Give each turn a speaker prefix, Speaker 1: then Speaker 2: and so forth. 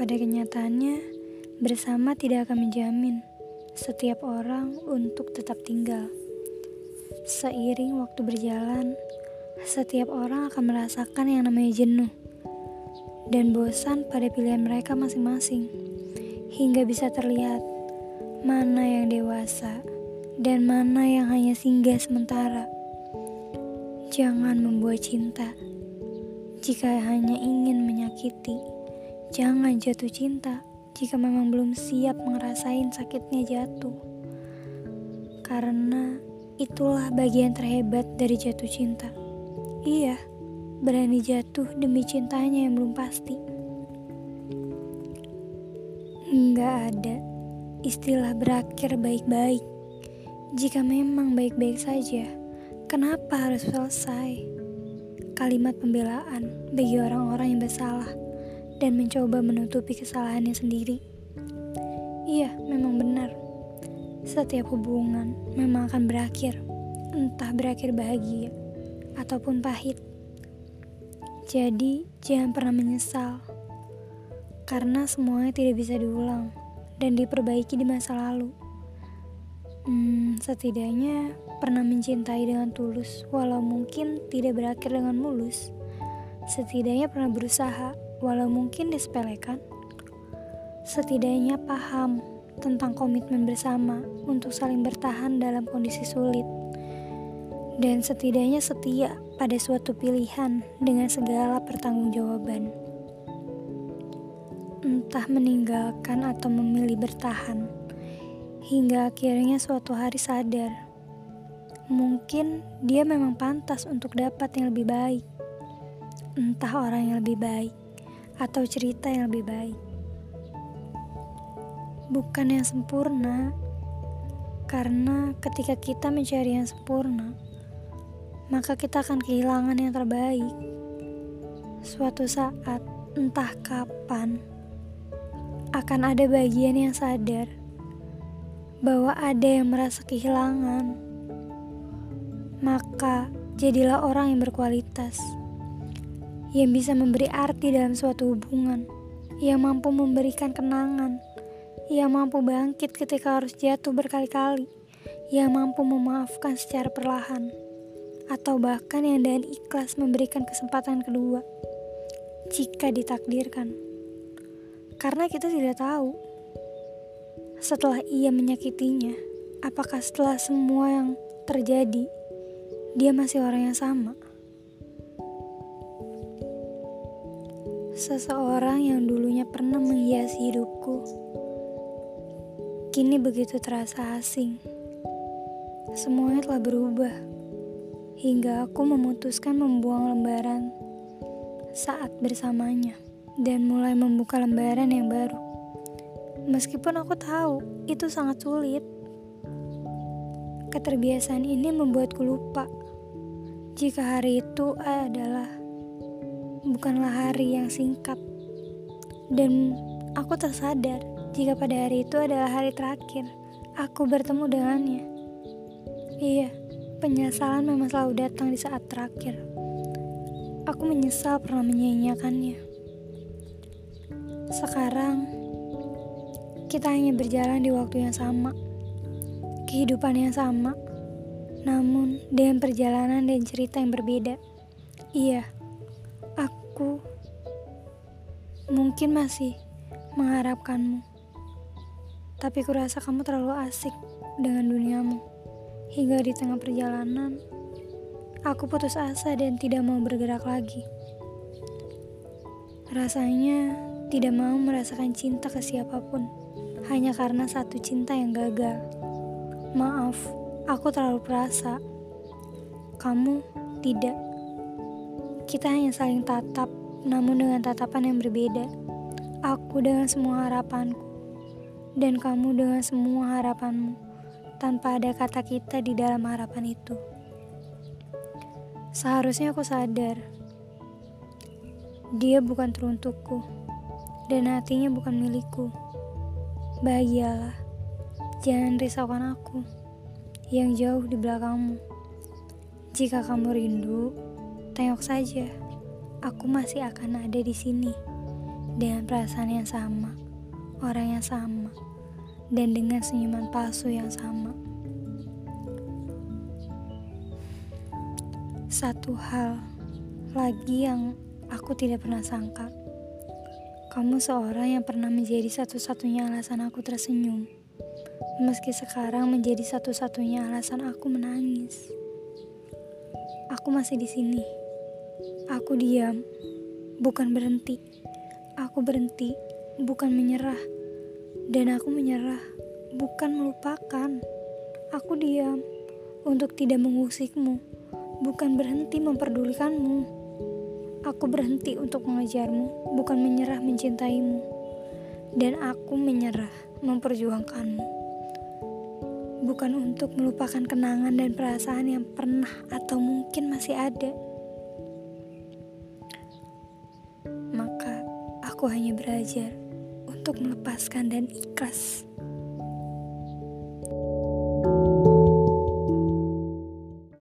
Speaker 1: pada kenyataannya, bersama tidak akan menjamin setiap orang untuk tetap tinggal. Seiring waktu berjalan, setiap orang akan merasakan yang namanya jenuh dan bosan pada pilihan mereka masing-masing, hingga bisa terlihat mana yang dewasa dan mana yang hanya singgah sementara. Jangan membuat cinta jika hanya ingin menyakiti. Jangan jatuh cinta jika memang belum siap ngerasain sakitnya jatuh. Karena itulah bagian terhebat dari jatuh cinta. Iya, berani jatuh demi cintanya yang belum pasti. Enggak ada istilah berakhir baik-baik. Jika memang baik-baik saja, kenapa harus selesai? Kalimat pembelaan bagi orang-orang yang bersalah dan mencoba menutupi kesalahannya sendiri. Iya, memang benar. Setiap hubungan memang akan berakhir, entah berakhir bahagia ataupun pahit. Jadi, jangan pernah menyesal, karena semuanya tidak bisa diulang dan diperbaiki di masa lalu. Hmm, setidaknya pernah mencintai dengan tulus, walau mungkin tidak berakhir dengan mulus. Setidaknya pernah berusaha, walau mungkin disepelekan. Setidaknya paham tentang komitmen bersama untuk saling bertahan dalam kondisi sulit. Dan setidaknya setia pada suatu pilihan dengan segala pertanggungjawaban. Entah meninggalkan atau memilih bertahan hingga akhirnya suatu hari sadar. Mungkin dia memang pantas untuk dapat yang lebih baik. Entah orang yang lebih baik atau cerita yang lebih baik. Bukan yang sempurna, karena ketika kita mencari yang sempurna, maka kita akan kehilangan yang terbaik. Suatu saat, entah kapan, akan ada bagian yang sadar bahwa ada yang merasa kehilangan, maka jadilah orang yang berkualitas, yang bisa memberi arti dalam suatu hubungan, yang mampu memberikan kenangan, yang mampu bangkit ketika harus jatuh berkali-kali, yang mampu memaafkan secara perlahan, atau bahkan yang dan ikhlas memberikan kesempatan kedua. Jika ditakdirkan. Karena kita tidak tahu setelah ia menyakitinya, apakah setelah semua yang terjadi, dia masih orang yang sama? Seseorang yang dulunya pernah menghiasi hidupku, kini begitu terasa asing. Semuanya telah berubah, hingga aku memutuskan membuang lembaran saat bersamanya dan mulai membuka lembaran yang baru. Meskipun aku tahu itu sangat sulit. Keterbiasaan ini membuatku lupa jika hari itu adalah bukanlah hari yang singkat. Dan aku tak sadar jika pada hari itu adalah hari terakhir aku bertemu dengannya. Iya, penyesalan memang selalu datang di saat terakhir. Aku menyesal pernah menyia-nyiakannya. Sekarang, kita hanya berjalan di waktu yang sama, kehidupan yang sama, namun dengan perjalanan dan cerita yang berbeda. Iya, aku mungkin masih mengharapkanmu, tapi kurasa kamu terlalu asik dengan duniamu. Hingga di tengah perjalanan, aku putus asa dan tidak mau bergerak lagi. Rasanya tidak mau merasakan cinta ke siapa pun hanya karena satu cinta yang gagal. Maaf, aku terlalu perasa. Kamu tidak. Kita hanya saling tatap, namun dengan tatapan yang berbeda. Aku dengan semua harapanku, dan kamu dengan semua harapanmu, tanpa ada kata kita di dalam harapan itu. Seharusnya aku sadar, dia bukan teruntukku, dan hatinya bukan milikku. Bahagialah, jangan risaukan aku yang jauh di belakangmu. Jika kamu rindu, tengok saja, aku masih akan ada di sini. dengan perasaan yang sama, orang yang sama, dan dengan senyuman palsu yang sama. Satu hal lagi yang aku tidak pernah sangka. Kamu seorang yang pernah menjadi satu-satunya alasan aku tersenyum. Meski sekarang menjadi satu-satunya alasan aku menangis. Aku masih di sini. Aku diam, bukan berhenti. Aku berhenti, bukan menyerah. Dan aku menyerah, bukan melupakan. Aku diam untuk tidak mengusikmu, bukan berhenti memperdulikanmu. Aku berhenti untuk mengejarmu, bukan menyerah mencintaimu. Dan aku menyerah memperjuangkanmu. Bukan untuk melupakan kenangan dan perasaan yang pernah atau mungkin masih ada. Aku hanya belajar untuk melepaskan dan ikhlas.